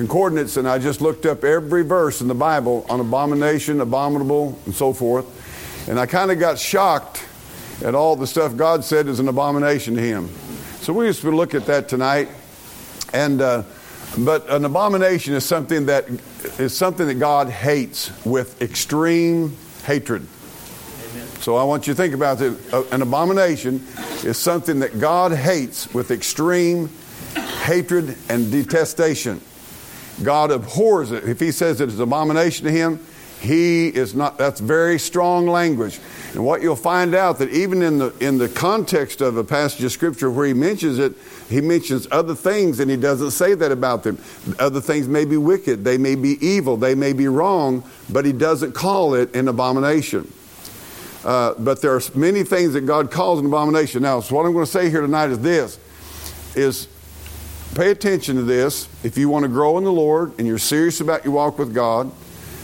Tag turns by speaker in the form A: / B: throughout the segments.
A: concordance and I just looked up every verse in the Bible on abomination, abominable, and so forth. And I kind of got shocked at all the stuff God said is an abomination to him. So we just look at that tonight. And uh, but an abomination is something that is something that God hates with extreme hatred. So I want you to think about it. An abomination is something that God hates with extreme hatred and detestation. God abhors it. If He says it is abomination to Him, He is not. That's very strong language. And what you'll find out that even in the in the context of a passage of Scripture where He mentions it, He mentions other things, and He doesn't say that about them. Other things may be wicked, they may be evil, they may be wrong, but He doesn't call it an abomination. Uh, but there are many things that God calls an abomination. Now, so what I'm going to say here tonight is this: is pay attention to this. If you want to grow in the Lord and you're serious about your walk with God,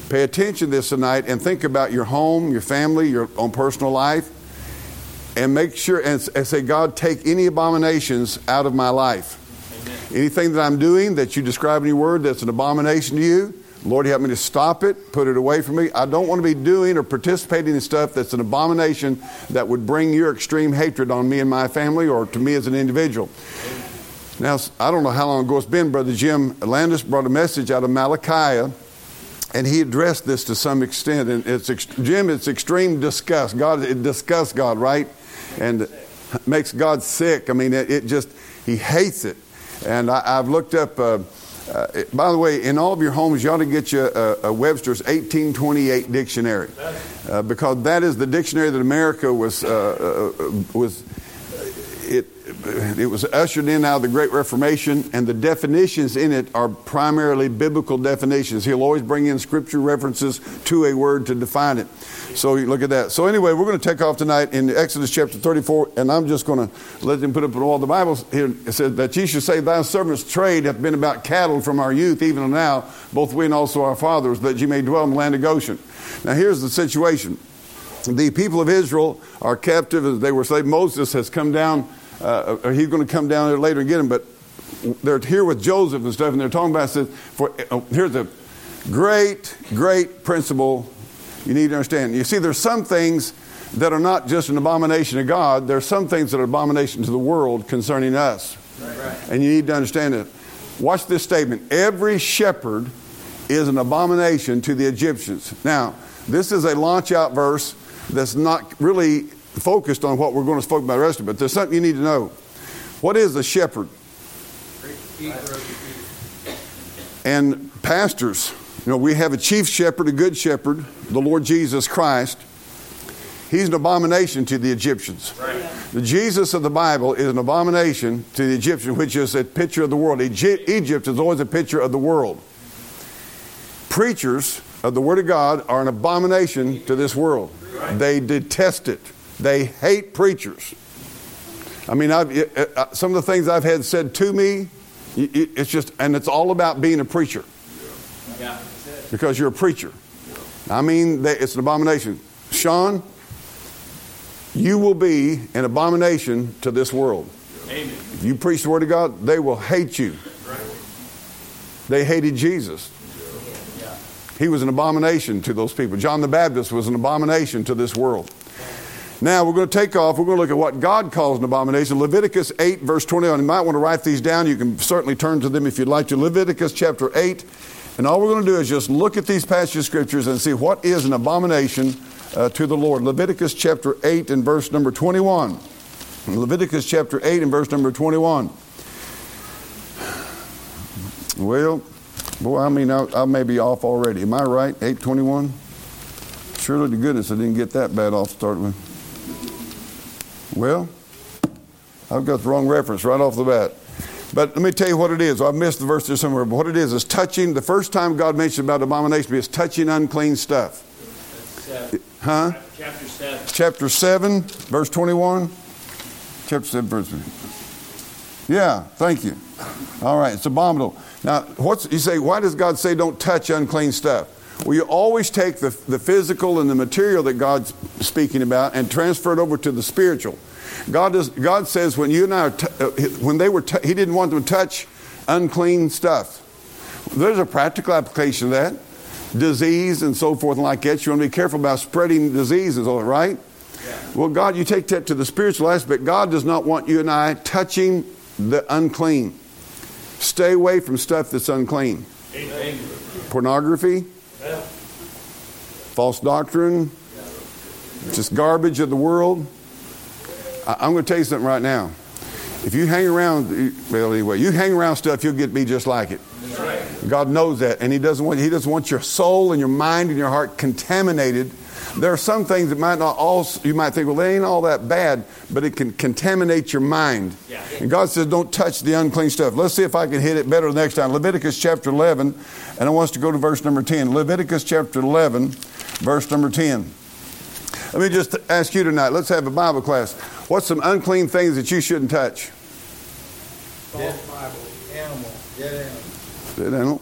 A: pay attention to this tonight and think about your home, your family, your own personal life, and make sure and, and say, God, take any abominations out of my life. Amen. Anything that I'm doing that you describe in your word that's an abomination to you Lord, help me to stop it, put it away from me. I don't want to be doing or participating in stuff that's an abomination that would bring your extreme hatred on me and my family or to me as an individual. Now, I don't know how long ago it's been, Brother Jim Landis brought a message out of Malachi, and he addressed this to some extent. And it's Jim, it's extreme disgust. God, it disgusts God, right? And makes God sick. I mean, it, it just, he hates it. And I, have looked up. Uh, uh, by the way, in all of your homes, you ought to get you a, a Webster's 1828 dictionary, uh, because that is the dictionary that America was uh, uh was it was ushered in out of the Great Reformation, and the definitions in it are primarily biblical definitions. He'll always bring in scripture references to a word to define it. So look at that. So anyway, we're going to take off tonight in Exodus chapter 34, and I'm just going to let them put up all the Bibles here. It says that ye should say, Thy servant's trade hath been about cattle from our youth, even now, both we and also our fathers, that ye may dwell in the land of Goshen. Now here's the situation. The people of Israel are captive as they were slaves. Moses has come down uh, he's going to come down there later and get him. But they're here with Joseph and stuff, and they're talking about this. for uh, here's a great, great principle you need to understand. You see, there's some things that are not just an abomination to God. There are some things that are abomination to the world concerning us, right. and you need to understand it. Watch this statement: Every shepherd is an abomination to the Egyptians. Now, this is a launch out verse that's not really focused on what we're going to talk about the rest of it, but there's something you need to know. What is a shepherd? And pastors, you know, we have a chief shepherd, a good shepherd, the Lord Jesus Christ. He's an abomination to the Egyptians. Right. The Jesus of the Bible is an abomination to the Egyptian, which is a picture of the world. Egypt is always a picture of the world. Preachers of the Word of God are an abomination to this world. They detest it. They hate preachers. I mean, I've, uh, some of the things I've had said to me, it's just, and it's all about being a preacher. Yeah. Because you're a preacher. I mean, it's an abomination. Sean, you will be an abomination to this world. Amen. If you preach the Word of God, they will hate you. They hated Jesus. He was an abomination to those people. John the Baptist was an abomination to this world. Now we're going to take off. We're going to look at what God calls an abomination. Leviticus 8, verse 21. You might want to write these down. You can certainly turn to them if you'd like to. Leviticus chapter 8. And all we're going to do is just look at these passages of scriptures and see what is an abomination uh, to the Lord. Leviticus chapter 8 and verse number 21. Leviticus chapter 8 and verse number 21. Well, boy, I mean, I, I may be off already. Am I right? 821? Surely to goodness I didn't get that bad off start with. Well, I've got the wrong reference right off the bat. But let me tell you what it is. I've missed the verse there somewhere. But what it is is touching. The first time God mentioned about abomination is touching unclean stuff.
B: Seven.
A: Huh?
B: Chapter 7.
A: Chapter 7, verse 21. Chapter 7, verse 21. Yeah, thank you. All right, it's abominable. Now, what's you say? Why does God say don't touch unclean stuff? Well, you always take the, the physical and the material that God's speaking about and transfer it over to the spiritual. God, does, God says when you and I, t- uh, when they were, t- He didn't want them to touch unclean stuff. there's a practical application of that. Disease and so forth and like that. You want to be careful about spreading diseases, all right? Well, God, you take that to the spiritual aspect. God does not want you and I touching the unclean. Stay away from stuff that's unclean.
B: Amen.
A: Pornography, false doctrine, just garbage of the world. I, I'm going to tell you something right now. If you hang around, well, anyway, you hang around stuff, you'll get be just like it. God knows that, and He doesn't want He doesn't want your soul and your mind and your heart contaminated. There are some things that might not all you might think, well, they ain't all that bad, but it can contaminate your mind.
B: Yeah.
A: And God says, don't touch the unclean stuff. Let's see if I can hit it better the next time. Leviticus chapter 11, and I want us to go to verse number 10. Leviticus chapter 11, verse number 10. Let me just ask you tonight. Let's have a Bible class. What's some unclean things that you shouldn't touch?
C: False Bible, animal, dead animal.
A: Dead animal.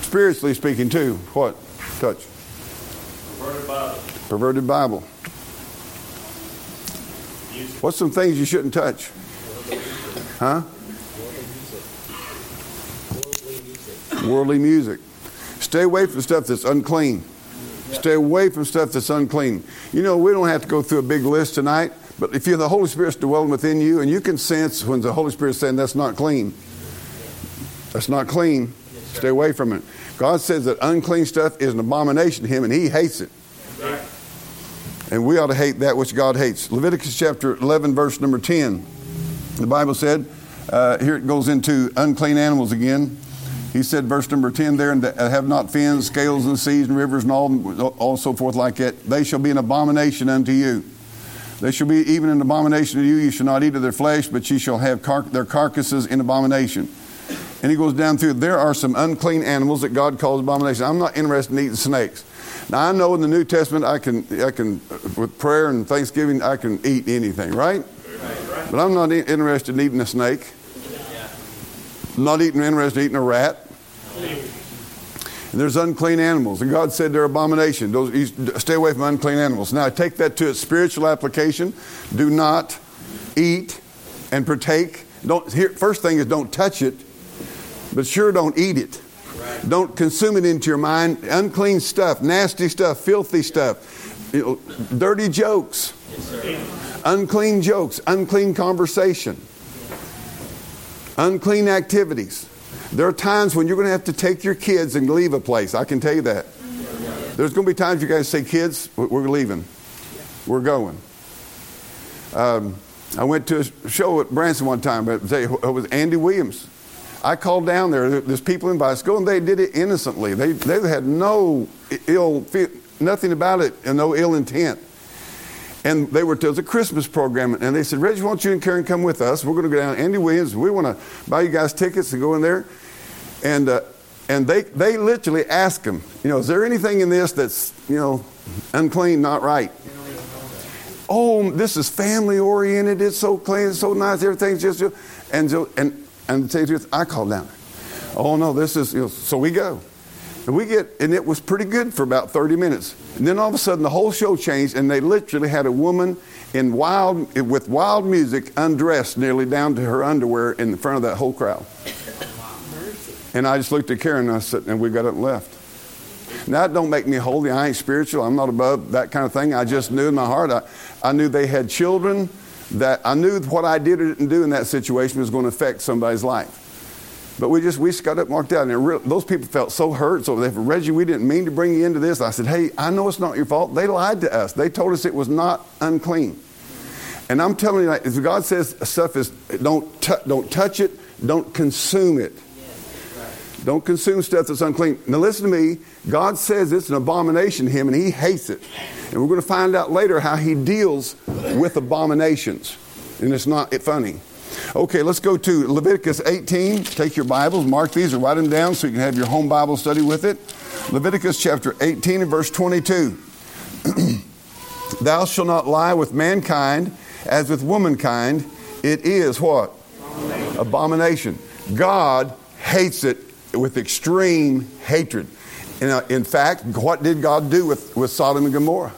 A: Spiritually speaking, too. What? Touch.
B: Perverted Bible.
A: Perverted Bible. What's some things you shouldn't touch? Huh?
C: Worldly music.
A: Worldly music. Stay away from stuff that's unclean. Stay away from stuff that's unclean. You know, we don't have to go through a big list tonight, but if you're the Holy Spirit's dwelling within you and you can sense when the Holy Spirit's saying that's not clean, that's not clean, stay away from it. God says that unclean stuff is an abomination to Him and He hates it. And we ought to hate that which God hates. Leviticus chapter 11, verse number 10. The Bible said, uh, here it goes into unclean animals again. He said, verse number 10 there, and have not fins, scales the seas and rivers and all, all so forth like that. They shall be an abomination unto you. They shall be even an abomination to you. You shall not eat of their flesh, but ye shall have car- their carcasses in abomination. And he goes down through, there are some unclean animals that God calls abomination. I'm not interested in eating snakes. Now I know in the New Testament I can, I can, with prayer and thanksgiving, I can eat anything, right? But I'm not interested in eating a snake. Not eating, interested in eating a rat. And there's unclean animals, and God said they're abomination. Those, stay away from unclean animals. Now I take that to its spiritual application. Do not eat and partake. Don't. Here, first thing is don't touch it, but sure don't eat it. Don't consume it into your mind. Unclean stuff, nasty stuff, filthy stuff, you know, dirty jokes, unclean jokes, unclean conversation, unclean activities. There are times when you're going to have to take your kids and leave a place. I can tell you that. There's going to be times you guys say, "Kids, we- we're leaving. We're going." Um, I went to a show at Branson one time. It was Andy Williams. I called down there. There's people to go, and they did it innocently. They they had no ill, nothing about it, and no ill intent. And they were it was a Christmas program, and they said, "Reggie, why don't you and Karen come with us? We're going to go down to Andy Williams. We want to buy you guys tickets to go in there." And uh, and they they literally asked him, you know, is there anything in this that's you know unclean, not right? oh, this is family oriented. It's so clean, it's so nice. Everything's just and and and to tell you I called down. Oh no, this is you know, so we go. And we get and it was pretty good for about 30 minutes. And then all of a sudden the whole show changed and they literally had a woman in wild with wild music undressed nearly down to her underwear in front of that whole crowd. And I just looked at Karen and I said, and we got up and left. Now, don't make me holy. I ain't spiritual. I'm not above that kind of thing. I just knew in my heart, I, I knew they had children, that I knew what I did or didn't do in that situation was going to affect somebody's life. But we just, we just got up and walked out. And real, those people felt so hurt. So they said, Reggie, we didn't mean to bring you into this. I said, hey, I know it's not your fault. They lied to us. They told us it was not unclean. And I'm telling you, if God says stuff is, don't, t- don't touch it, don't consume it. Don't consume stuff that's unclean. Now listen to me. God says it's an abomination to him and he hates it. And we're going to find out later how he deals with abominations. And it's not funny. Okay, let's go to Leviticus 18. Take your Bibles, mark these or write them down so you can have your home Bible study with it. Leviticus chapter 18 and verse 22. Thou shalt not lie with mankind as with womankind. It is what? Abomination. Abomination. God hates it with extreme hatred. And, uh, in fact, what did God do with, with Sodom and Gomorrah?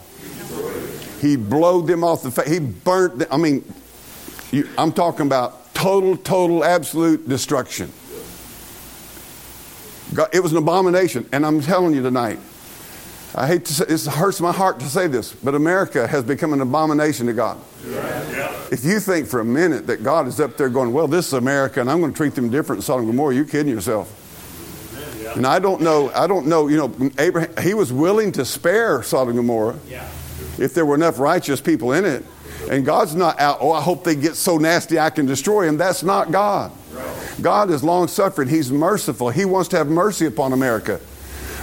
A: He blowed them off the face. He burnt them. I mean, you, I'm talking about total, total, absolute destruction. God, it was an abomination. And I'm telling you tonight, I hate to say it hurts my heart to say this, but America has become an abomination to God. If you think for a minute that God is up there going, well, this is America and I'm going to treat them different than Sodom and Gomorrah, you're kidding yourself. And I don't know, I don't know, you know, Abraham, he was willing to spare Sodom and Gomorrah if there were enough righteous people in it. And God's not out, oh, I hope they get so nasty I can destroy them. That's not God. God is long suffering, He's merciful. He wants to have mercy upon America.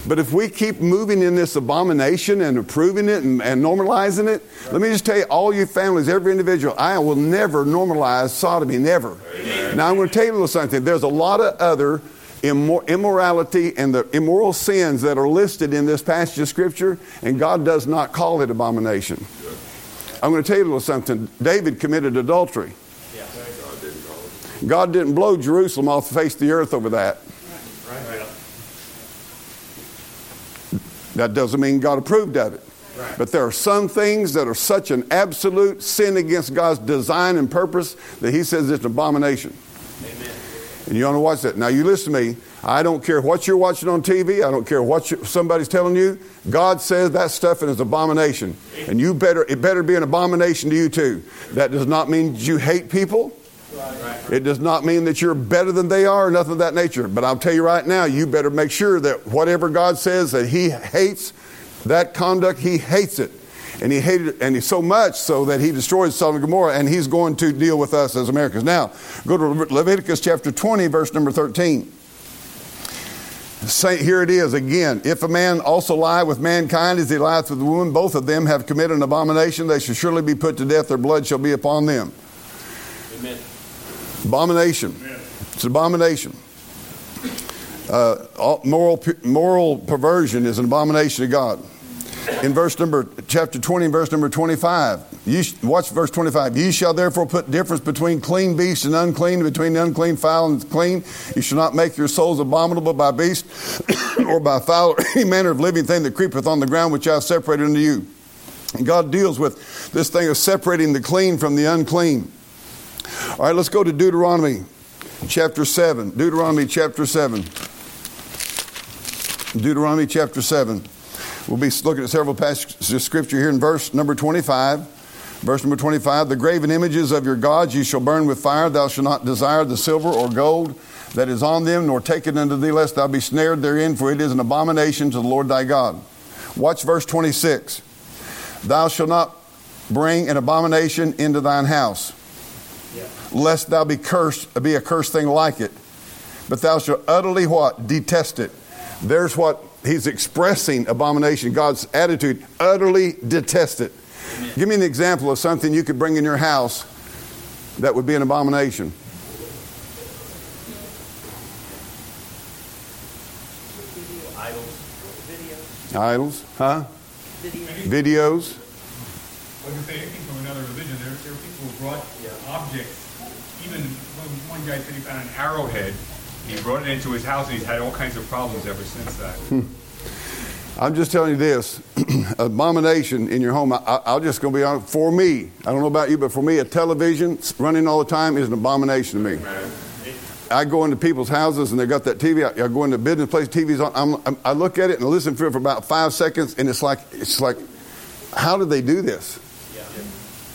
A: But if we keep moving in this abomination and approving it and, and, normalizing it, let me just tell you, all you families, every individual, I will never normalize sodomy, never. Now, I'm going to tell you a little something. There's a lot of other immorality and the immoral sins that are listed in this passage of Scripture, and God does not call it abomination. I'm going to tell you a little something. David committed adultery. God didn't blow Jerusalem off the face of the earth over that. That doesn't mean God approved of it. But there are some things that are such an absolute sin against God's design and purpose that He says it's an abomination. And you want to watch that. Now, you listen to me. I don't care what you're watching on TV. I don't care what you, somebody's telling you. God says that stuff is an abomination. And you better, it better be an abomination to you too. That does not mean you hate people. It does not mean that you're better than they are or nothing of that nature. But I'll tell you right now, you better make sure that whatever God says that He hates that conduct, He hates it. And He hated it, and He so much so that He destroyed Sodom and Gomorrah, and He's going to deal with us as Americans. Now, go to Leviticus chapter 20, verse number 13. Say, here it is again. If a man also lie with mankind as he lieth with the woman, both of them have committed an abomination. They shall surely be put to death. Their blood shall be upon them. Amen. Abomination. It's an abomination. Uh, moral, moral perversion is an abomination to God. In verse number, chapter 20, verse number 25, you, watch verse 25. You shall therefore put difference between clean beast and unclean, between the unclean fowl and clean. You shall not make your souls abominable by beast or by fowl or any manner of living thing that creepeth on the ground which I have separated unto you. And God deals with this thing of separating the clean from the unclean. All right, let's go to Deuteronomy chapter 7. Deuteronomy chapter 7. Deuteronomy chapter 7. We'll be looking at several passages of scripture here in verse number 25. Verse number 25 The graven images of your gods you shall burn with fire. Thou shalt not desire the silver or gold that is on them, nor take it unto thee, lest thou be snared therein, for it is an abomination to the Lord thy God. Watch verse 26. Thou shalt not bring an abomination into thine house lest thou be cursed, be a cursed thing like it. But thou shalt utterly what? Detest it. There's what he's expressing abomination, God's attitude, utterly detest it. Amen. Give me an example of something you could bring in your house that would be an abomination.
B: Idols.
D: Videos.
A: Idols, huh?
D: Videos.
A: Videos.
E: Well, if they came from another religion, there, there were people who brought objects even one guy said he found an arrowhead. He brought it into his house, and he's had all kinds of problems ever since that. Hmm.
A: I'm just telling you this abomination in your home. I, will just going to be on for me. I don't know about you, but for me, a television running all the time is an abomination to me. I go into people's houses and they got that TV. I, I go into business place, TV's on. I'm, I'm, i look at it and I listen to it for about five seconds, and it's like it's like, how did they do this?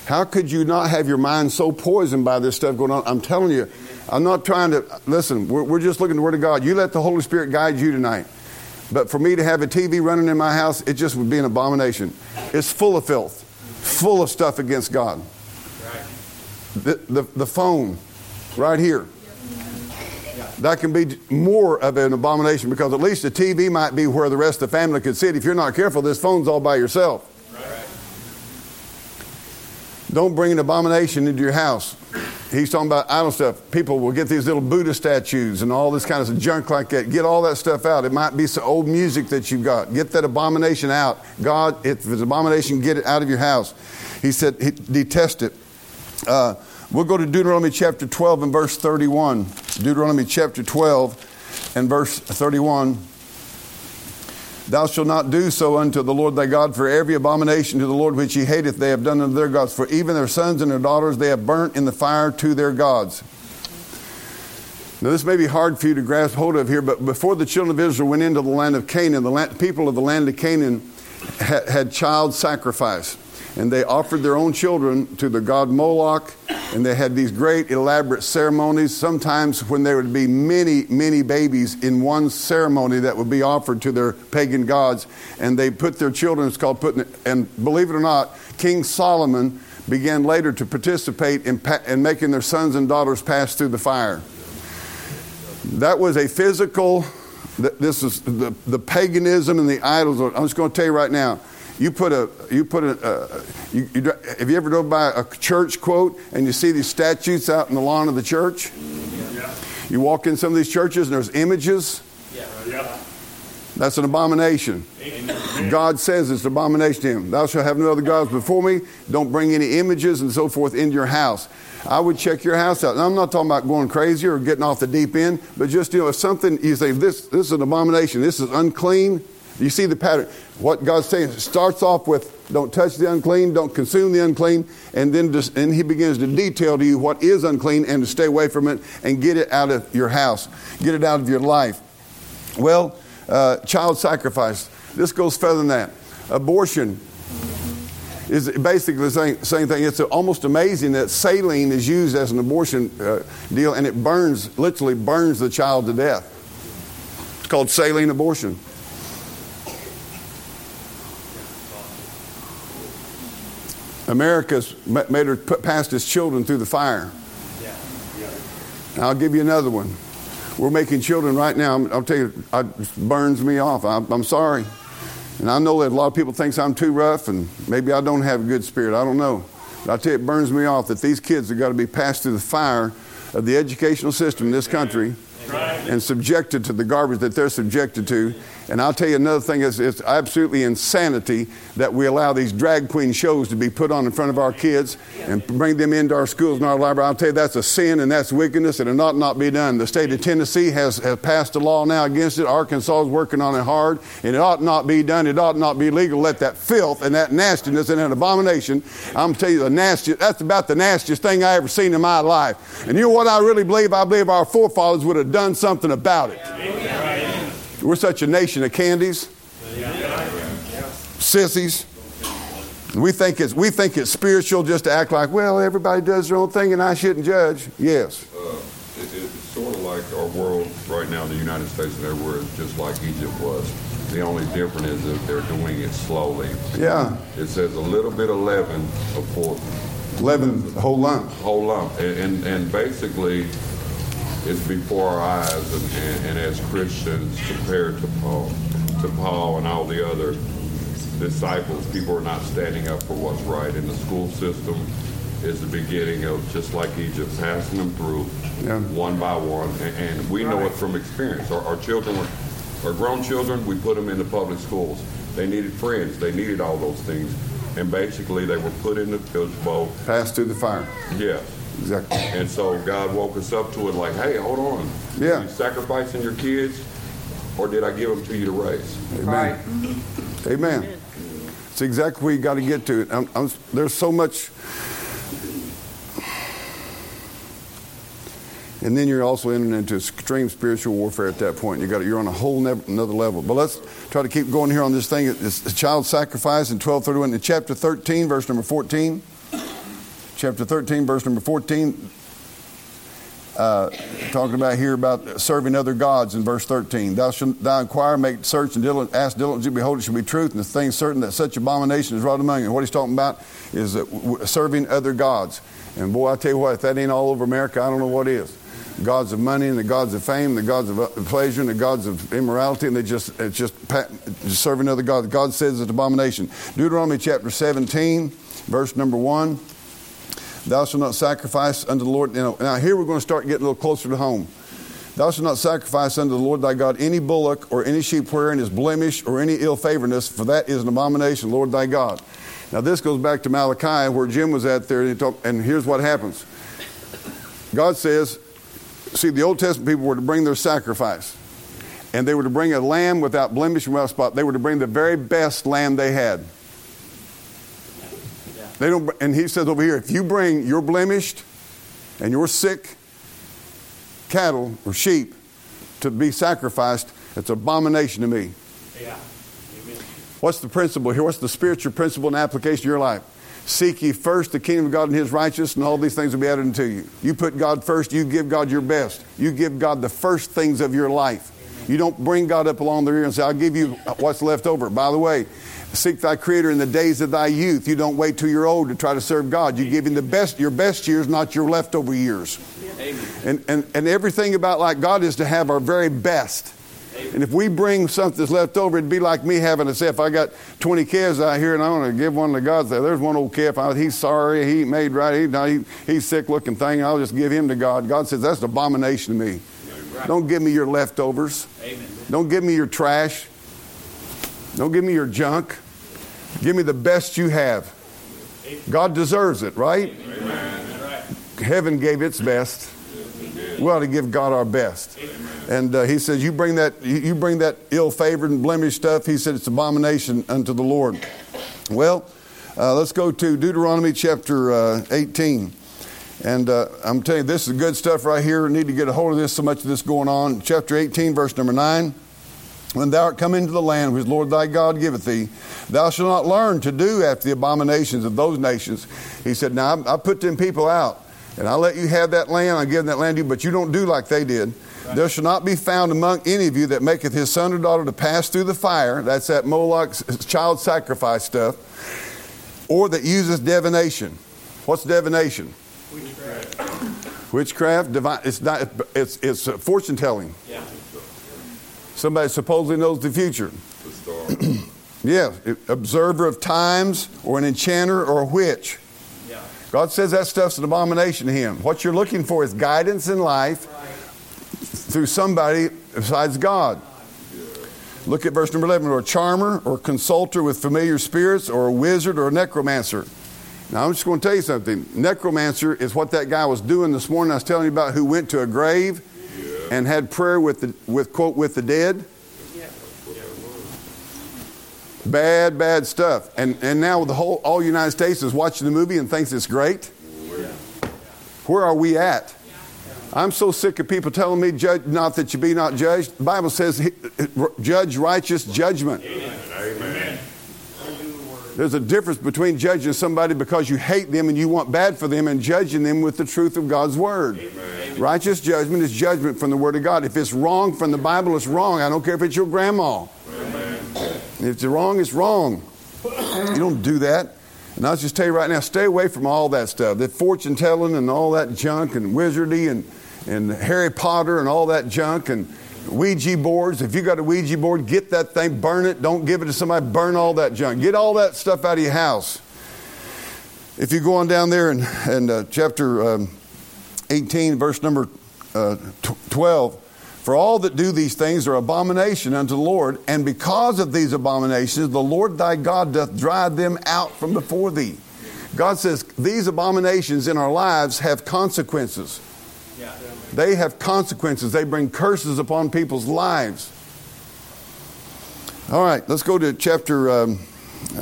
A: How could you not have your mind so poisoned by this stuff going on? I'm telling you, I'm not trying to, listen, we're, we're just looking at the Word of God. You let the Holy Spirit guide you tonight. But for me to have a TV running in my house, it just would be an abomination. It's full of filth, full of stuff against God. The, the, the phone, right here, that can be more of an abomination because at least the TV might be where the rest of the family could sit. If you're not careful, this phone's all by yourself. Don't bring an abomination into your house. He's talking about idol stuff. People will get these little Buddha statues and all this kind of junk like that. Get all that stuff out. It might be some old music that you've got. Get that abomination out. God, if it's an abomination, get it out of your house. He said, he, detest it. Uh, we'll go to Deuteronomy chapter 12 and verse 31. Deuteronomy chapter 12 and verse 31. Thou shalt not do so unto the Lord thy God, for every abomination to the Lord which he hateth they have done unto their gods. For even their sons and their daughters they have burnt in the fire to their gods. Now, this may be hard for you to grasp hold of here, but before the children of Israel went into the land of Canaan, the land, people of the land of Canaan had, had child sacrifice. And they offered their own children to the god Moloch, and they had these great elaborate ceremonies. Sometimes, when there would be many, many babies in one ceremony that would be offered to their pagan gods, and they put their children, it's called putting, and believe it or not, King Solomon began later to participate in, in making their sons and daughters pass through the fire. That was a physical, this is the, the paganism and the idols. I'm just going to tell you right now. You put a, you put a, uh, you, you, have you ever drove by a church quote and you see these statues out in the lawn of the church? Yeah. You walk in some of these churches and there's images. Yeah. yeah. That's an abomination. God says it's an abomination to him. Thou shalt have no other gods before me. Don't bring any images and so forth into your house. I would check your house out. And I'm not talking about going crazy or getting off the deep end, but just, you know, if something, you say, this, this is an abomination, this is unclean, you see the pattern. What God's saying starts off with don't touch the unclean, don't consume the unclean, and then just, and He begins to detail to you what is unclean and to stay away from it and get it out of your house, get it out of your life. Well, uh, child sacrifice. This goes further than that. Abortion is basically the same, same thing. It's almost amazing that saline is used as an abortion uh, deal and it burns, literally burns the child to death. It's called saline abortion. America's made her put past its children through the fire. Yeah. Yeah. I'll give you another one. We're making children right now. I'll tell you, it burns me off. I'm, I'm sorry. And I know that a lot of people think I'm too rough and maybe I don't have a good spirit. I don't know. But I tell you, it burns me off that these kids have got to be passed through the fire of the educational system in this country and subjected to the garbage that they're subjected to. And I'll tell you another thing is it's absolutely insanity that we allow these drag queen shows to be put on in front of our kids and bring them into our schools and our library. I'll tell you that's a sin and that's wickedness and it ought not be done. The state of Tennessee has, has passed a law now against it. Arkansas is working on it hard and it ought not be done. It ought not be legal. Let that filth and that nastiness and that abomination, I'm tell you the nastiest, that's about the nastiest thing I ever seen in my life. And you know what I really believe? I believe our forefathers would have done something about it. We're such a nation of candies, sissies. We think it's we think it's spiritual just to act like well everybody does their own thing and I shouldn't judge. Yes.
F: Uh, it, it's sort of like our world right now, the United States and everywhere is just like Egypt was. The only difference is that they're doing it slowly.
A: Yeah.
F: It says a little bit of leaven of pork.
A: Leaven, whole lump.
F: Whole lump, and and, and basically is before our eyes, and, and, and, as Christians, compared to Paul, to Paul and all the other disciples, people are not standing up for what's right. And the school system is the beginning of just like Egypt, passing them through yeah. one by one. And, and we know it from experience. Our, our children were, our grown children, we put them in the public schools. They needed friends. They needed all those things. And basically, they were put in the boat.
A: Passed through the fire.
F: Yes.
A: Exactly.
F: And so God woke us up to it like, hey, hold on.
A: Yeah.
F: Are you sacrificing your kids, or did I give them to you to raise?
A: Amen. Right. Amen. It's exactly where you got to get to. I'm, I'm, there's so much. And then you're also entering into extreme spiritual warfare at that point. You got you're on a whole ne- another level. But let's try to keep going here on this thing. It's child sacrifice in 1231 in chapter 13, verse number 14 chapter 13, verse number 14, uh, talking about here about serving other gods in verse 13. Thou shalt thou inquire, make search, and diligent, ask diligently, behold, it shall be truth, and the thing certain that such abomination is wrought among you. What he's talking about is serving other gods. And boy, I tell you what, if that ain't all over America, I don't know what is. Gods of money and the gods of fame, and the gods of uh, pleasure and the gods of immorality, and they just it's just, just serving other gods. God says it's abomination. Deuteronomy chapter 17, verse number 1. Thou shalt not sacrifice unto the Lord. You know, now, here we're going to start getting a little closer to home. Thou shalt not sacrifice unto the Lord thy God any bullock or any sheep wherein is blemish or any ill favoredness, for that is an abomination, Lord thy God. Now, this goes back to Malachi, where Jim was at there, and, talked, and here's what happens God says, see, the Old Testament people were to bring their sacrifice, and they were to bring a lamb without blemish and without spot. They were to bring the very best lamb they had. They don't, and he says over here, if you bring, you're blemished and you're sick, cattle or sheep to be sacrificed, it's abomination to me.
B: Yeah.
A: What's the principle here? What's the spiritual principle and application of your life? Seek ye first the kingdom of God and his righteousness, and all these things will be added unto you. You put God first, you give God your best. You give God the first things of your life. You don't bring God up along the rear and say, I'll give you what's left over. By the way, seek thy creator in the days of thy youth. You don't wait till you're old to try to serve God. You give him the best, your best years, not your leftover years. And, and, and everything about like God is to have our very best. And if we bring something that's left over, it'd be like me having to say, if I got 20 calves out here and I want to give one to God, say, there's one old calf, he's sorry, he made right, he, no, he, he's sick looking thing, I'll just give him to God. God says, that's an abomination to me. Don't give me your leftovers.
B: Amen.
A: Don't give me your trash. Don't give me your junk. Give me the best you have. God deserves it, right? Heaven gave its best. We ought to give God our best. And uh, he says, "You bring that, you bring that ill-favored and blemished stuff." He said, "It's abomination unto the Lord." Well, uh, let's go to Deuteronomy chapter uh, 18. And uh, I'm telling you, this is good stuff right here. We need to get a hold of this. So much of this going on. Chapter 18, verse number 9. When thou art come into the land which the Lord thy God giveth thee, thou shalt not learn to do after the abominations of those nations. He said, Now I put them people out, and I let you have that land. I give that land to you, but you don't do like they did. Right. There shall not be found among any of you that maketh his son or daughter to pass through the fire. That's that Moloch child sacrifice stuff. Or that uses divination. What's divination?
B: Witchcraft.
A: Witchcraft, divine. It's not. It's it's fortune telling.
B: Yeah.
A: Somebody supposedly knows the future. yeah, observer of times, or an enchanter, or a witch.
B: Yeah.
A: God says that stuff's an abomination to Him. What you're looking for is guidance in life
B: Right.
A: through somebody besides God. Look at verse number 11, or a charmer, or a consulter with familiar spirits, or a wizard, or a necromancer. Now, I'm just going to tell you something. Necromancer is what that guy was doing this morning. I was telling you about who went to a grave and had prayer with the with quote with the dead. Bad, bad stuff. And and now the whole all United States is watching the movie and thinks it's great. Where are we at? I'm so sick of people telling me, judge, not that you be not judged. The Bible says, judge righteous judgment.
F: Amen.
A: There's a difference between judging somebody because you hate them and you want bad for them and judging them with the truth of God's Word.
F: Amen.
A: Righteous judgment is judgment from the Word of God. If it's wrong from the Bible, it's wrong. I don't care if it's your grandma. If it's wrong, it's wrong. You don't do that. And I'll just tell you right now, stay away from all that stuff. The fortune telling and all that junk and wizardy and, and Harry Potter and all that junk and Ouija boards. If you got a Ouija board, get that thing, burn it. Don't give it to somebody. Burn all that junk. Get all that stuff out of your house. If you go on down there in, in uh, chapter um, 18, verse number uh, tw- 12, for all that do these things are abomination unto the Lord, and because of these abominations, the Lord thy God doth drive them out from before thee. God says these abominations in our lives have consequences.
B: Yeah.
A: They have consequences. They bring curses upon people's lives. All right, let's go to chapter um,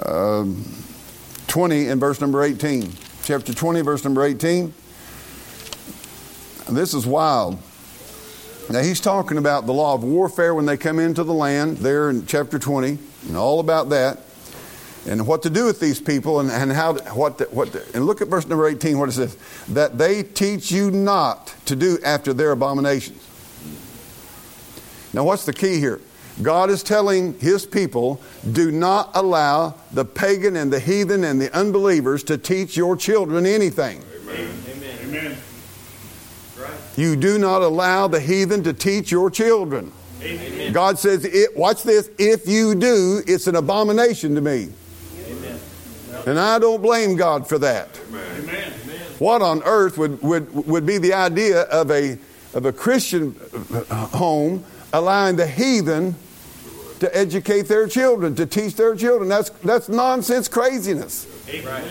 A: um 20 and verse number 18. Chapter 20, verse number 18. This is wild. Now, he's talking about the law of warfare when they come into the land there in chapter 20 and all about that and what to do with these people and, and how what the, what the, and look at verse number 18 what it says that they teach you not to do after their abominations now what's the key here god is telling his people do not allow the pagan and the heathen and the unbelievers to teach your children anything
B: Amen.
E: Amen.
B: Right.
A: you do not allow the heathen to teach your children
B: Amen.
A: god says it, watch this if you do it's an abomination to me
B: Amen.
A: And I don't blame God for that.
E: Amen.
A: What on earth would, would, would be the idea of a, of a Christian uh, home allowing the heathen to educate their children, to teach their children? That's, that's nonsense craziness.
B: Amen.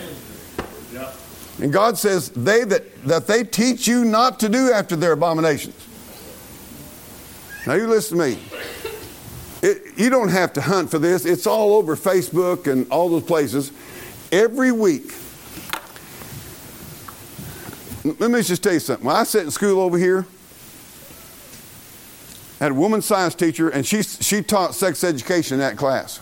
A: And God says they that, that they teach you not to do after their abominations. Now you listen to me. It, you don't have to hunt for this. It's all over Facebook and all those places. Every week. Let me just tell you something. When I sat in school over here, had a woman science teacher, and she, she taught sex education in that class.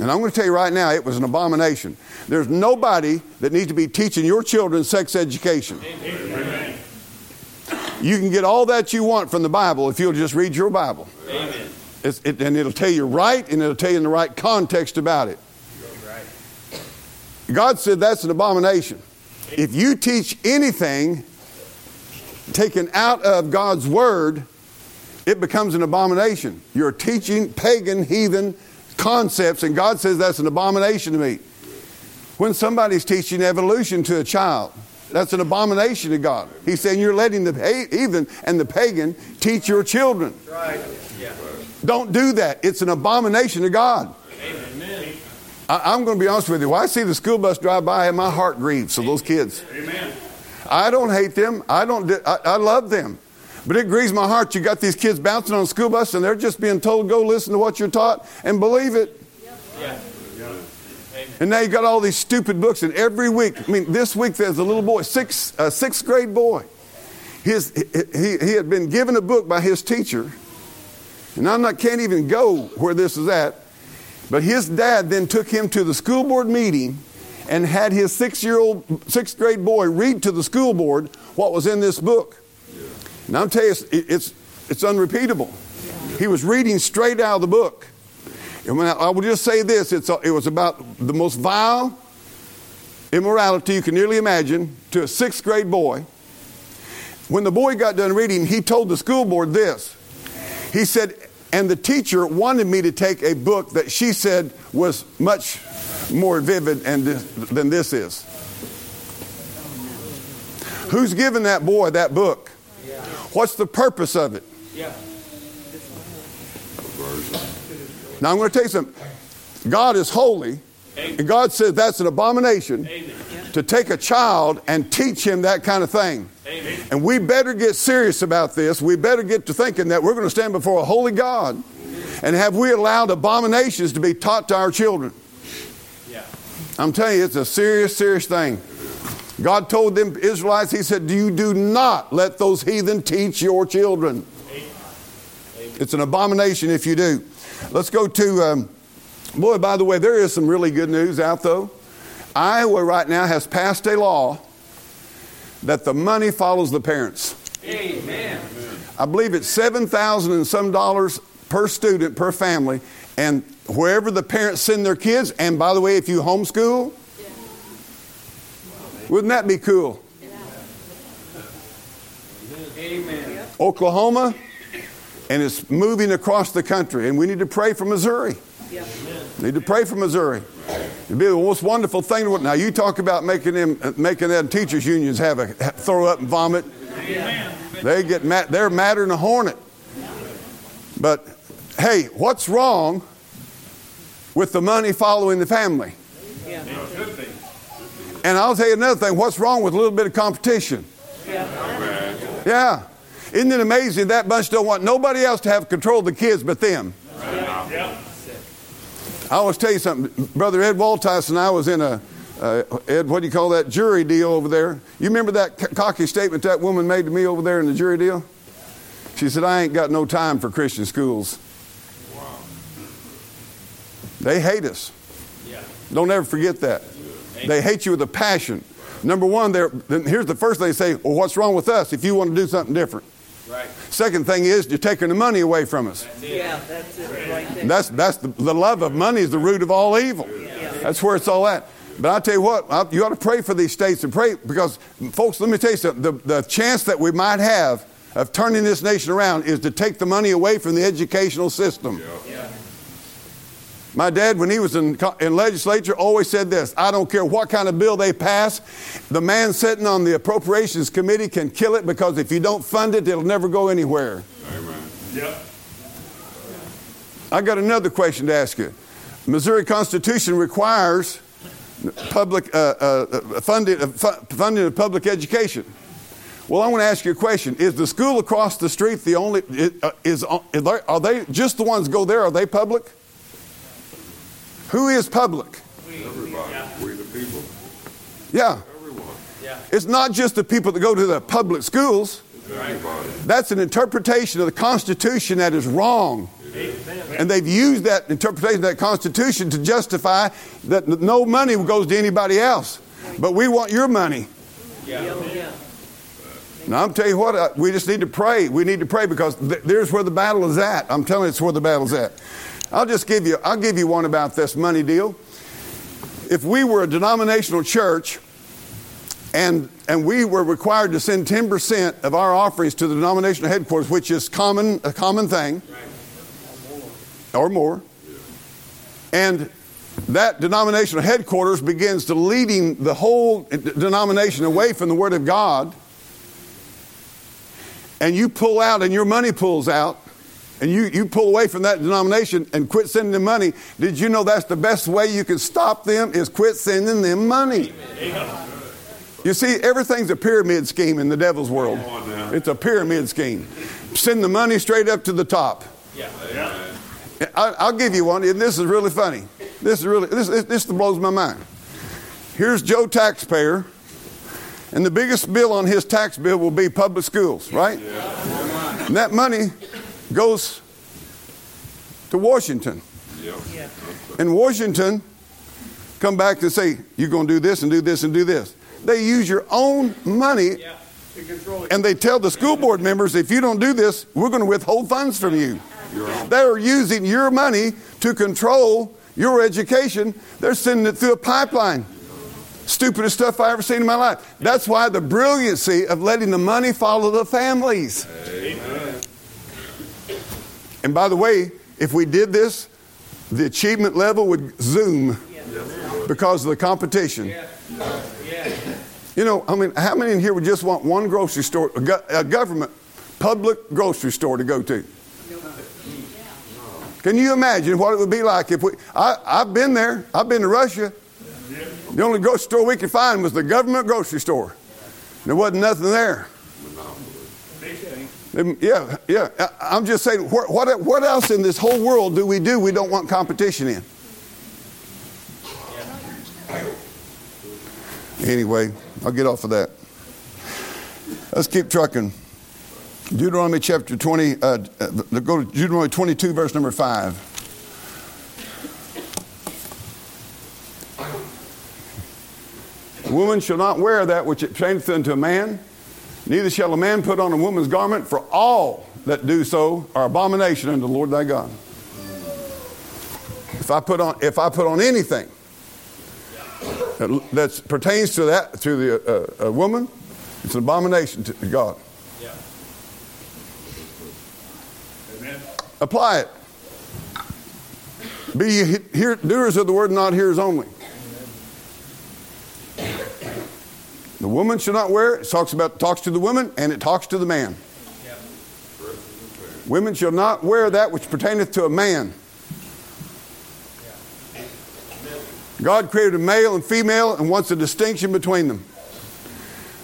A: And I'm going to tell you right now, it was an abomination. There's nobody that needs to be teaching your children sex education. You can get all that you want from the Bible if you'll just read your Bible.
B: Amen.
A: It's, it, and it'll tell you right, and it'll tell you in the right context about it. God said that's an abomination. If you teach anything taken out of God's word, it becomes an abomination. You're teaching pagan, heathen concepts, and God says that's an abomination to me. When somebody's teaching evolution to a child, that's an abomination to God. He's saying you're letting the heathen and the pagan teach your children.
B: Right. Yeah.
A: Don't do that. It's an abomination to God. I, am going to be honest with you. When I see the school bus drive by, and my heart grieves for those kids.
B: Amen.
A: I don't hate them. I don't. I, I love them. But it grieves my heart. You got these kids bouncing on a school bus, and they're just being told, "Go listen to what you're taught and believe it."
B: Yeah.
A: And now you got all these stupid books, and every week, I mean, this week there's a little boy, six, a sixth grade boy. His, he, he had been given a book by his teacher, and I'm not can't even go where this is at. But his dad then took him to the school board meeting and had his six-year-old, sixth grade boy read to the school board what was in this book. And I'm telling you, it's, it's, it's unrepeatable. He was reading straight out of the book. And when I, I will just say this it's, it was about the most vile immorality you can nearly imagine to a sixth grade boy. When the boy got done reading, he told the school board this. He said, and the teacher wanted me to take a book that she said was much more vivid and than this is. Who's given that boy that book? What's the purpose of it? Now I'm going to tell you something. God is holy, and God said that's an abomination to take a child and teach him that kind of thing.
B: Amen.
A: And we better get serious about this. We better get to thinking that we're going to stand before a holy God. And have we allowed abominations to be taught to our children?
B: Yeah.
A: I'm telling you, it's a serious, serious thing. God told them Israelites, He said, Do You do not let those heathen teach your children. It's an abomination if you do. Let's go to, um, boy, by the way, there is some really good news out though. Iowa right now has passed a law that the money follows the parents.
B: Amen.
A: I believe it's 7,000 and some dollars per student per family, and wherever the parents send their kids, and by the way, if you homeschool, wouldn't that be cool?
B: Amen.
A: Oklahoma, and it's moving across the country, and we need to pray for Missouri.
D: Yeah.
A: Need to pray for Missouri. It'd be the most wonderful thing. Now you talk about making them, uh, making them teachers unions have a throw up and vomit. They get mad. They're madder than a hornet. But hey, what's wrong with the money following the family? And I'll tell you another thing. What's wrong with a little bit of competition?
D: Yeah.
A: Yeah. Isn't it amazing that bunch don't want nobody else to have control of the kids but them?
B: Yeah.
A: I always tell you something. Brother Ed Waltice and I was in a, uh, Ed, what do you call that, jury deal over there. You remember that c- cocky statement that woman made to me over there in the jury deal? She said, I ain't got no time for Christian schools. Wow. They hate us.
B: Yeah.
A: Don't ever forget that. They hate you with a passion. Number one, they're, then here's the first thing they say, well, what's wrong with us if you want to do something different?
B: Right.
A: Second thing is, you're taking the money away from us.
D: Yeah, that's it right there.
A: That's, that's the, the love of money is the root of all evil. Yeah. That's where it's all at. But I tell you what, I, you ought to pray for these states and pray because, folks, let me tell you something. The, the chance that we might have of turning this nation around is to take the money away from the educational system.
B: Yeah.
A: My dad, when he was in, in legislature, always said this I don't care what kind of bill they pass, the man sitting on the appropriations committee can kill it because if you don't fund it, it'll never go anywhere.
F: Amen.
B: Yeah.
A: I got another question to ask you. Missouri Constitution requires public uh, uh, funding, uh, funding of public education. Well, I want to ask you a question: Is the school across the street the only? uh, Is, is are they just the ones go there? Are they public? Who is public?
F: Everybody, we the people,
A: Yeah,
F: everyone.
B: Yeah.
A: it's not just the people that go to the public schools.
F: Everybody.
A: That's an interpretation of the Constitution that is wrong. And they've used that interpretation of that Constitution to justify that no money goes to anybody else. But we want your money.
D: Yeah.
A: Now, I'm telling you what, uh, we just need to pray. We need to pray because th- there's where the battle is at. I'm telling you, it's where the battle's at. I'll just give you, I'll give you one about this money deal. If we were a denominational church and, and we were required to send 10% of our offerings to the denominational headquarters, which is common, a common thing, or more, and that denominational headquarters begins to leading the whole denomination away from the Word of God, and you pull out and your money pulls out, and you, you pull away from that denomination and quit sending them money, did you know that's the best way you can stop them is quit sending them money? You see, everything's a pyramid scheme in the devil's world. It's a pyramid scheme. Send the money straight up to the top. Yeah. I, I'll give you one, and this is really funny. This is really this, this, this blows my mind. Here's Joe taxpayer, and the biggest bill on his tax bill will be public schools, right? And that money goes to Washington.
D: Yeah.
A: And Washington come back and say, you're going to do this and do this and do this. They use your own money
B: To
A: and they tell the school board members, if you don't do this, we're going to withhold funds from you. They're using your money to control your education. They're sending it through a pipeline. Stupidest stuff I ever seen in my life. That's why the brilliancy of letting the money follow the families. And by the way, if we did this, the achievement level would zoom because of the competition. You know, I mean, how many in here would just want one grocery store, a, go- a government, public grocery store to go to? Can you imagine what it would be like if we? I, I've been there. I've been to Russia. The only grocery store we could find was the government grocery store. There wasn't nothing there. Yeah, yeah. I'm just saying, what, what, what else in this whole world do we do we don't want competition in? Anyway, I'll get off of that. Let's keep trucking. Deuteronomy chapter 20, uh, uh, go to Deuteronomy 22, verse number 5. A woman shall not wear that which it pertaineth unto a man, neither shall a man put on a woman's garment, for all that do so are abomination unto the Lord thy God. If I put on, if I put on anything that, pertains to that to the uh, a woman, it's an abomination to God. Apply it. Be ye he- hear, doers of the word, not hearers only. The woman shall not wear it. It talks about talks to the woman and it talks to the man. Women shall not wear that which pertaineth to a man. God created a male and female and wants a distinction between them.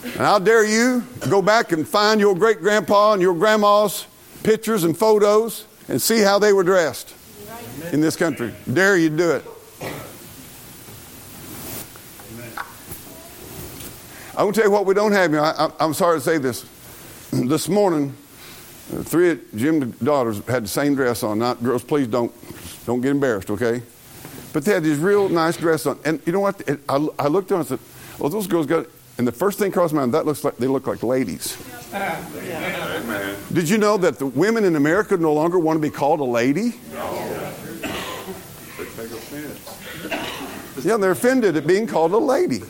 A: And how dare you go back and find your great grandpa and your grandma's pictures and photos and see how they were dressed in this country. Dare you do it. I will tell you what we don't have here. I, I'm sorry to say this. This morning, uh, three of Jim's daughters had the same dress on. Not girls, please don't don't get embarrassed, okay? But they had these real nice dress on. And you know what? It, I, I looked at them and said, "Well, those girls got." And the first thing crossed my mind, that looks like they look like ladies. Did you know that the women in America no longer want to be called a lady?
F: They take offense.
A: Yeah, they're offended at being called a lady.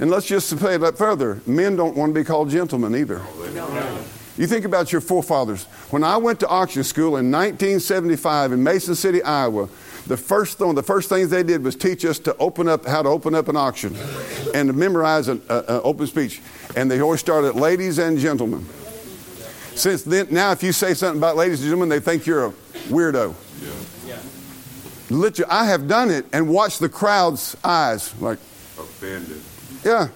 A: And let's just say that further. Men don't want to be called gentlemen either. You think about your forefathers. When I went to auction school in 1975 in Mason City, Iowa, the first one of the first things they did was teach us to open up how to open up an auction and to memorize an uh, uh, open speech. And they always started ladies and gentlemen. Since then, now if you say something about ladies and gentlemen, they think you're a weirdo. Yeah. Literally, I have done it and watched the crowd's eyes like,
F: Offended.
A: Yeah,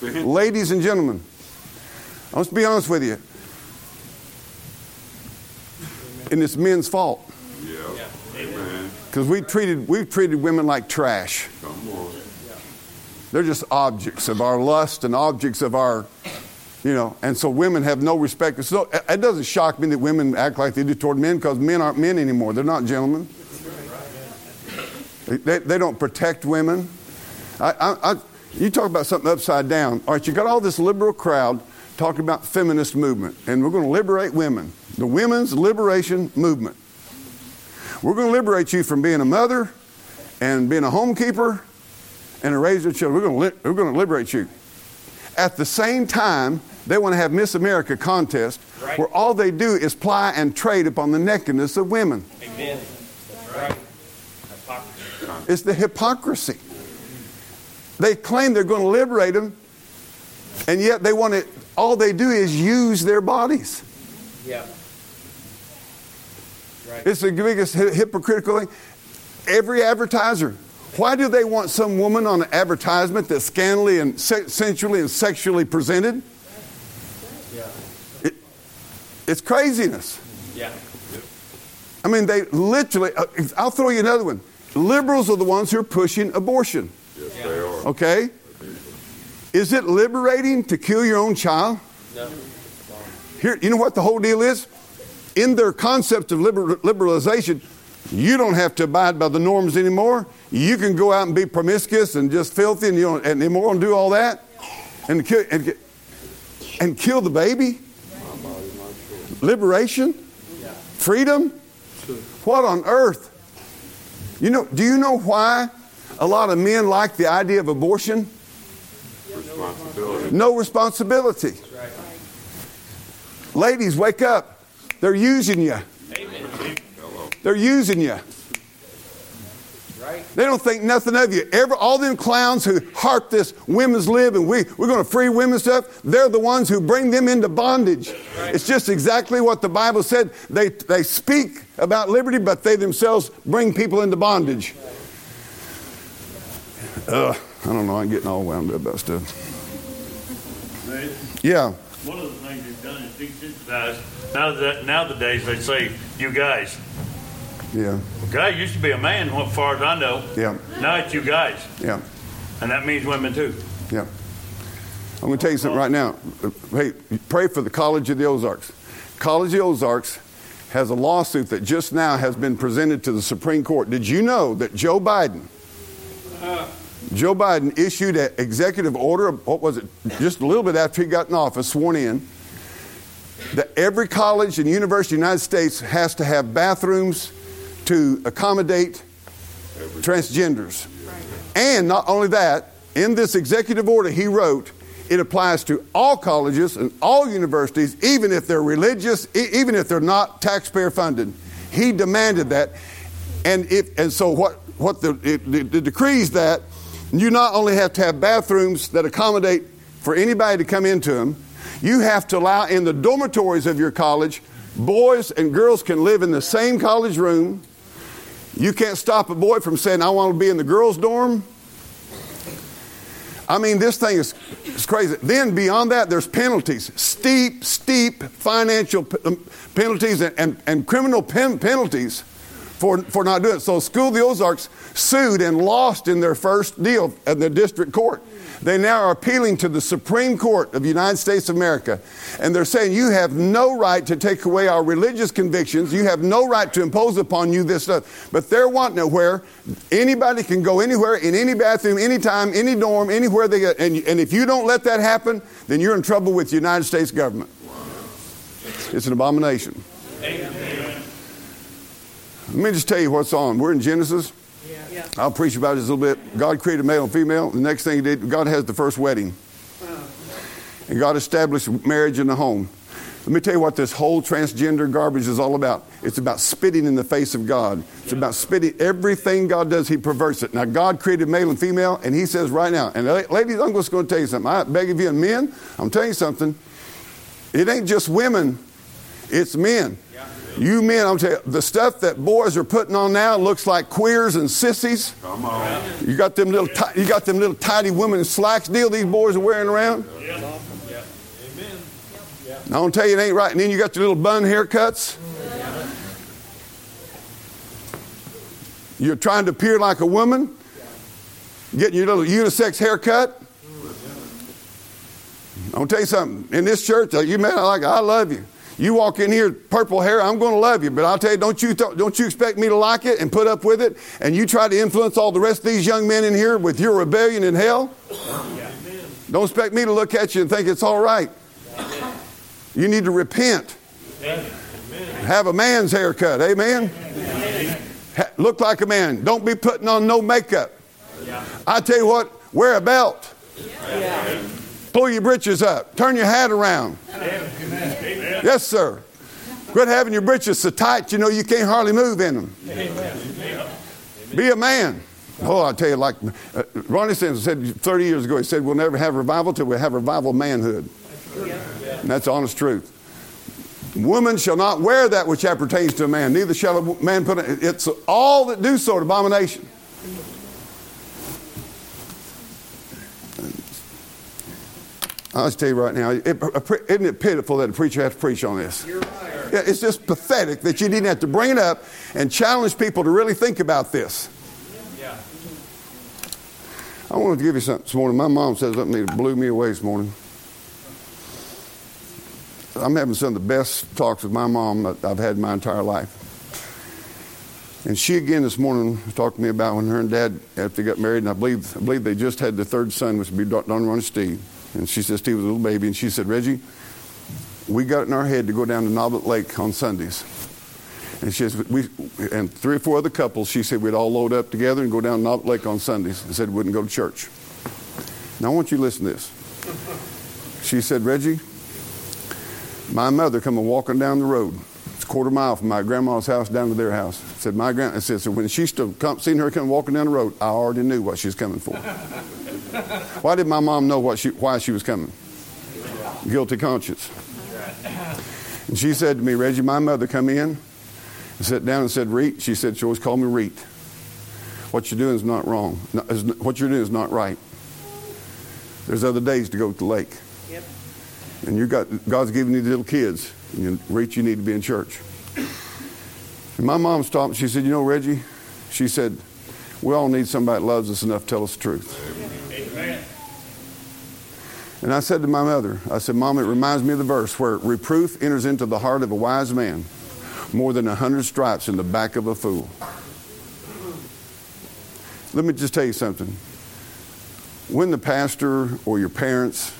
A: ladies and gentlemen. Let's be honest with you. And it's men's fault
F: Yeah. Amen.
A: because we treated we've treated women like trash.
F: Come on.
A: They're just objects of our lust and objects of our You know, and so women have no respect. So it doesn't shock me that women act like they do toward men because men aren't men anymore. They're not gentlemen. They, they don't protect women. I, I, I, you talk about something upside down. All right, you got all this liberal crowd talking about feminist movement, and we're going to liberate women. The women's liberation movement. We're going to liberate you from being a mother and being a homekeeper and a raiser of children. We're going, to li- we're going to liberate you. At the same time, they want to have Miss America contest
B: Right.
A: where all they do is ply and trade upon the nakedness of women.
B: Amen. That's right. Hypocrisy.
A: It's the hypocrisy. They claim they're going to liberate them, and yet they want to, all they do is use their bodies.
B: Yeah. Right.
A: It's the biggest hypocritical thing. Every advertiser, why do they want some woman on an advertisement that's scantily and se- sensually and sexually presented?
B: Yeah.
A: It, it's craziness.
B: Yeah.
A: I mean, they literally, uh, I'll throw you another one. Liberals are the ones who are pushing abortion.
F: Yes, they are.
A: Okay? Is it liberating to kill your own child?
B: No.
A: Here, you know what the whole deal is? In their concept of liber- liberalization, you don't have to abide by the norms anymore. You can go out and be promiscuous and just filthy and, you know, and immoral and do all that and kill, and, and kill the baby. Liberation? Freedom? What on earth? You know, do you know why a lot of men like the idea of abortion?
F: Responsibility.
A: No responsibility. Ladies, wake up. They're using you. They're using you.
B: Right.
A: They don't think nothing of you. Ever, all them clowns who harp this women's lib and we, we're going to free women stuff, they're the ones who bring them into bondage. It's just exactly what the Bible said. They, they speak about liberty, but they themselves bring people into bondage. Ugh, I don't know. I'm getting all wound up about stuff.
G: They-
A: Yeah.
G: One of the things they've done is desensitize. Now that nowadays they say you guys.
A: Yeah.
G: A Guy used to be a man, as far as I know.
A: Yeah.
G: Now it's you guys,
A: Yeah.
G: and that means women too.
A: Yeah. I'm going to tell you something right now. Hey, pray for the College of the Ozarks. College of the Ozarks has a lawsuit that just now has been presented to the Supreme Court. Did you know that Joe Biden, Joe Biden issued an executive order, what was it, just a little bit after he got in office, sworn in, that every college and university in the United States has to have bathrooms to accommodate transgenders. And not only that, in this executive order he wrote, it applies to all colleges and all universities, even if they're religious, even if they're not taxpayer funded. He demanded that. And, if, and so what, what the, it, the, the decree is that you not only have to have bathrooms that accommodate for anybody to come into them, you have to allow in the dormitories of your college, boys and girls can live in the same college room. You can't stop a boy from saying, I want to be in the girls' dorm. I mean, this thing is, is crazy. Then beyond that, there's penalties, steep, steep financial p- um, penalties and, and, and criminal pen- penalties for, for not doing it. So School of the Ozarks sued and lost in their first deal at the district court. They now are appealing to the Supreme Court of the United States of America. And they're saying you have no right to take away our religious convictions. You have no right to impose upon you this stuff. But they're wanting it where anybody can go anywhere, in any bathroom, anytime, any dorm, anywhere they get. And, and if you don't let that happen, then you're in trouble with the United States government. It's an abomination. Let me just tell you what's on. We're in Genesis.
D: Yeah.
A: I'll preach about this a little bit. God created male and female. The next thing he did, God has the first wedding. Uh. And God established marriage in the home. Let me tell you what this whole transgender garbage is all about. It's about spitting in the face of God. It's about spitting everything God does, He perverts it. Now, God created male and female, and He says right now, and la- ladies, I'm just going to tell you something. I beg of you, and men, I'm telling you something. It ain't just women, it's men. You men, I'm telling you, the stuff that boys are putting on now looks like queers and sissies.
F: Come on.
A: You got them little, ti- you got them little tidy women slacks deal these boys are wearing around. Yeah, amen. I don't tell you it ain't right. And then you got your little bun haircuts. You're trying to appear like a woman, getting your little unisex haircut. I'm I'm gonna tell you something. In this church, uh, you may not like. I love you. You walk in here, purple hair, I'm going to love you. But I'll tell you, don't you, don't you expect me to like it and put up with it? And you try to influence all the rest of these young men in here with your rebellion in hell? Don't expect me to look at you and think it's all right. You need to repent. Have a man's haircut. Amen. Ha- look like a man. Don't be putting on no makeup. I tell you what, wear a belt. Pull your breeches up. Turn your hat around. Yes, sir. Quit having your breeches so tight you know you can't hardly move in them. Be a man. Oh, I tell you, like uh, Ronnie Sims said 30 years ago, he said, We'll never have revival till we have revival manhood. And that's honest truth. Woman shall not wear that which appertains to a man, neither shall a man put it. It's all that do so an abomination. I'll just tell you right now, it, isn't it pitiful that a preacher has to preach on this? Yeah, it's just pathetic that you didn't have to bring it up and challenge people to really think about this.
B: Yeah.
A: I wanted to give you something this morning. My mom said something that blew me away this morning. I'm having some of the best talks with my mom that I've had in my entire life. And she again this morning talked to me about when her and dad, after they got married, and I believe, I believe they just had the third son, which would be Don Ronnie Steve. And she said Steve was a little baby, and she said, Reggie, we got it in our head to go down to Noblet Lake on Sundays. And she says, we, and three or four other couples, she said we'd all load up together and go down to Noblet Lake on Sundays and said we wouldn't go to church. Now I want you to listen to this. She said, Reggie, my mother coming walking down the road. It's a quarter mile from my grandma's house down to their house. Said my grand. I said so when she still come, seen her coming walking down the road, I already knew what she was coming for. why did my mom know what she, why she was coming? Guilty conscience. And she said to me, Reggie, my mother come in and sat down and said, Reet. She said she always called me Reet. What you're doing is not wrong. Is- What you're doing is not right. There's other days to go to the lake.
D: Yep.
A: And you got God's given you the little kids. And you reach, you need to be in church. And my mom stopped. She said, "You know, Reggie," she said, "We all need somebody that loves us enough to tell us the truth."
B: Amen.
A: And I said to my mother, I said, "Mom, it reminds me of the verse where reproof enters into the heart of a wise man, more than a hundred stripes in the back of a fool." Let me just tell you something. When the pastor or your parents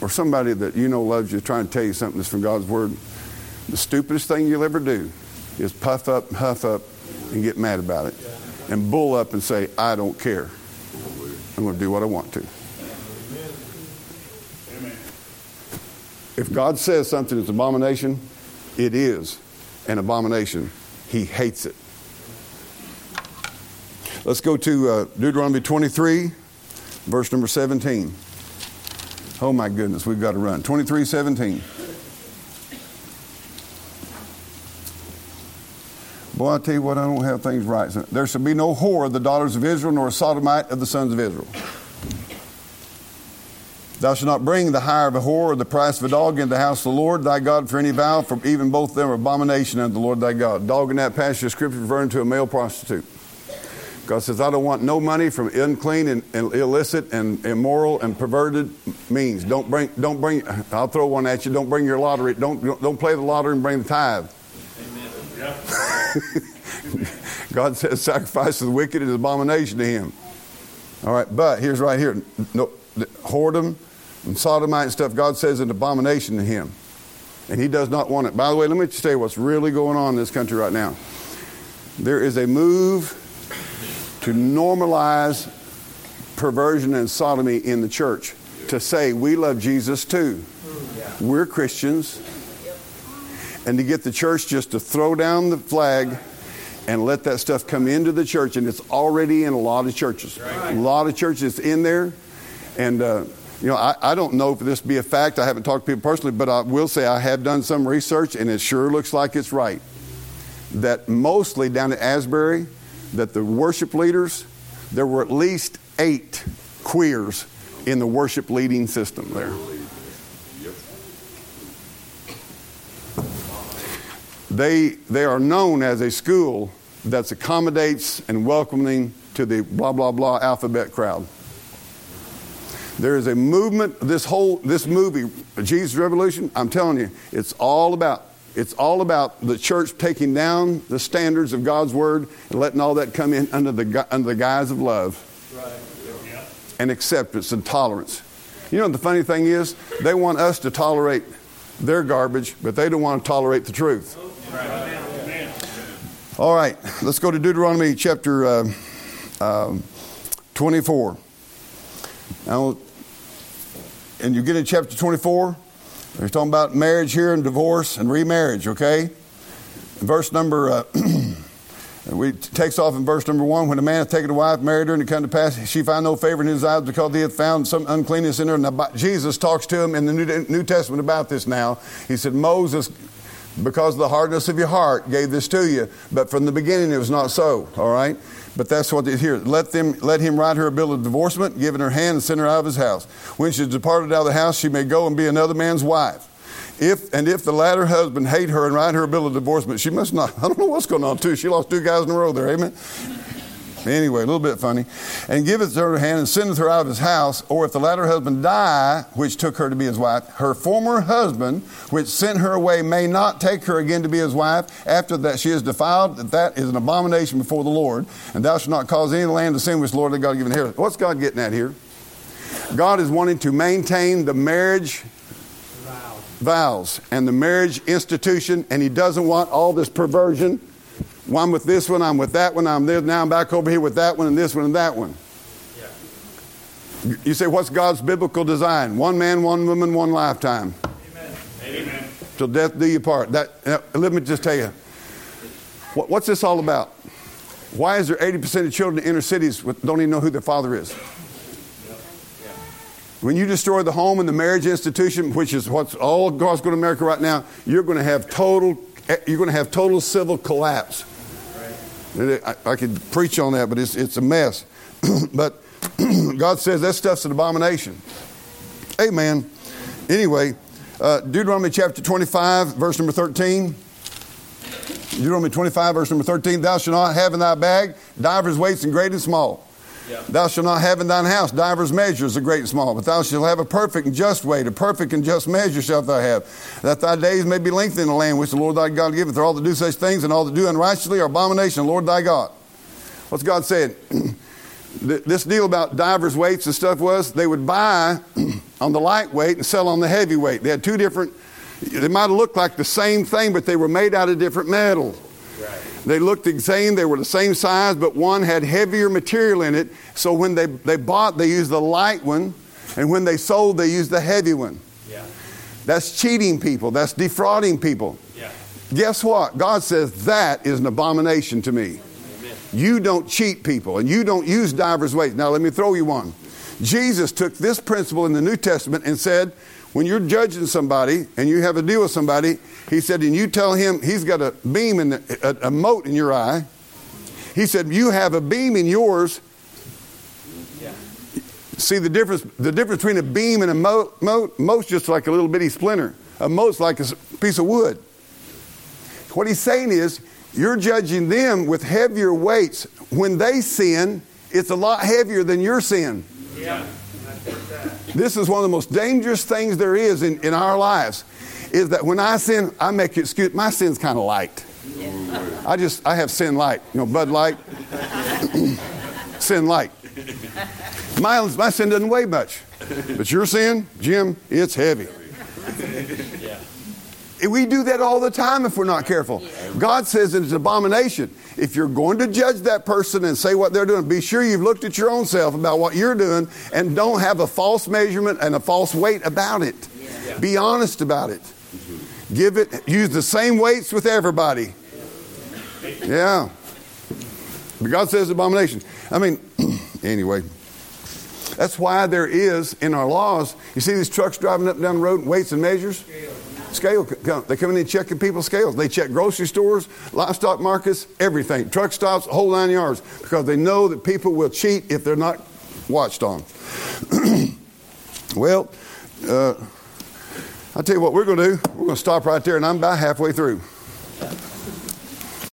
A: or somebody that you know loves you trying to tell you something that's from God's Word, the stupidest thing you'll ever do is puff up, huff up, and get mad about it. And bull up and say, I don't care. I'm going to do what I want to. If God says something is abomination, it is an abomination. He hates it. Let's go to uh, Deuteronomy 23, verse number 17. Oh my goodness, we've got to run. 23 17. Boy, I tell you what, I don't have things right. There shall be no whore of the daughters of Israel, nor a sodomite of the sons of Israel. Thou shalt not bring the hire of a whore or the price of a dog into the house of the Lord thy God for any vow, for even both them are abomination unto the Lord thy God. Dog in that passage of scripture referring to a male prostitute. God says, I don't want no money from unclean and, and illicit and immoral and perverted means. Don't bring, don't bring, I'll throw one at you. Don't bring your lottery. Don't, don't play the lottery and bring the tithe. Amen. God says, sacrifice of the wicked is abomination to him. All right, but here's right here. No, whoredom and sodomite and stuff, God says an abomination to him. And he does not want it. By the way, let me just tell you what's really going on in this country right now. There is a move to normalize perversion and sodomy in the church, to say we love Jesus too. We're Christians. And to get the church just to throw down the flag and let that stuff come into the church, and it's already in a lot of churches. A lot of churches in there. And, uh, you know, I, I don't know if this be a fact. I haven't talked to people personally, but I will say I have done some research, and it sure looks like it's right. That mostly down at Asbury, that the worship leaders, there were at least eight queers in the worship leading system there. They, they are known as a school that accommodates and welcoming to the blah, blah, blah alphabet crowd. There is a movement. This whole this movie, Jesus Revolution. I'm telling you, it's all about it's all about the church taking down the standards of God's word and letting all that come in under the under the guise of love right. and acceptance and tolerance. You know what the funny thing is, they want us to tolerate their garbage, but they don't want to tolerate the truth. All right, let's go to Deuteronomy chapter uh, um 24. Now, and you get in chapter 24, they're talking about marriage here and divorce and remarriage, okay? Verse number, uh, we takes off in verse number one. When a man hath taken a wife, married her, and it come to pass, she find no favor in his eyes because he hath found some uncleanness in her. And Jesus talks to him in the New, New Testament about this now. He said, Moses, because of the hardness of your heart, gave this to you. But from the beginning, it was not so, all right? But that's what it here. Let them let him write her a bill of divorcement, give it her hand, and send her out of his house. When she departed out of the house, she may go and be another man's wife. If and if the latter husband hate her and write her a bill of divorcement, she must not. I don't know what's going on too. She lost two guys in a row there. Amen. Anyway, a little bit funny. And giveth her hand and sendeth her out of his house. Or if the latter husband die, which took her to be his wife, her former husband, which sent her away, may not take her again to be his wife. After that she is defiled, that that is an abomination before the Lord. And thou shalt not cause any land to sin which the Lord thy God given here. What's God getting at here? God is wanting to maintain the marriage vows and the marriage institution, and he doesn't want all this perversion. Well, I'm with this one, I'm with that one, I'm there, now I'm back over here with that one, and this one, and that one. You say, what's God's biblical design? One man, one woman, one lifetime.
E: Amen.
A: Till death do you part. That, uh, let me just tell you, what, what's this all about? Why is there 80% of children in inner cities with, don't even know who their father is? When you destroy the home and the marriage institution, which is what's all across going to America right now, you're going to have total, you're going to have total civil collapse. I, could preach on that, but it's, it's a mess. but God says that stuff's an abomination. Amen. Anyway, uh, Deuteronomy chapter 25, verse number 13. Deuteronomy 25, verse number 13. Thou shalt not have in thy bag divers weights and great and small. Thou shalt not have in thine house divers measures of great and small, but thou shalt have a perfect and just weight, a perfect and just measure shalt thou have, that thy days may be lengthened in the land which the Lord thy God giveth. For all that do such things and all that do unrighteously are abomination Lord thy God. What's God saying? This deal about divers weights and stuff was they would buy on the lightweight and sell on the heavyweight. They had two different, they might have looked like the same thing, but they were made out of different metal. They looked the same, they were the same size, but one had heavier material in it. So when they, they bought, they used the light one, and when they sold, they used the heavy one.
B: Yeah.
A: That's cheating people, that's defrauding people.
B: Yeah.
A: Guess what? God says that is an abomination to me. Amen. You don't cheat people and you don't use divers weights. Now, let me throw you one. Jesus took this principle in the New Testament and said, when you're judging somebody and you have a deal with somebody, he said, and you tell him he's got a beam in the, a, a in your eye. He said, you have a beam in yours.
B: Yeah.
A: See the difference? The difference between a beam and a mote, mote mote's just like a little bitty splinter. A mote's like a piece of wood. What he's saying is, you're judging them with heavier weights. When they sin, it's a lot heavier than your sin.
B: Yeah.
A: This is one of the most dangerous things there is in, in our lives. Is that when I sin, I make excuse. My sin's kind of light. I just I have sin light. You know, Bud Light. sin light. My, my sin doesn't weigh much, but your sin, Jim, it's heavy. We do that all the time if we're not careful. God says it's an abomination. If you're going to judge that person and say what they're doing, be sure you've looked at your own self about what you're doing and don't have a false measurement and a false weight about it. Be honest about it. Give it, use the same weights with everybody. Yeah. But God says abomination. I mean, anyway. That's why there is in our laws, you see these trucks driving up and down the road, weights and measures? Scale. They come in and checking people's scales. They check grocery stores, livestock markets, everything. Truck stops, whole nine yards, because they know that people will cheat if they're not watched on. well, uh, I'll tell you what we're going to do. We're going to stop right there, and I'm about halfway through.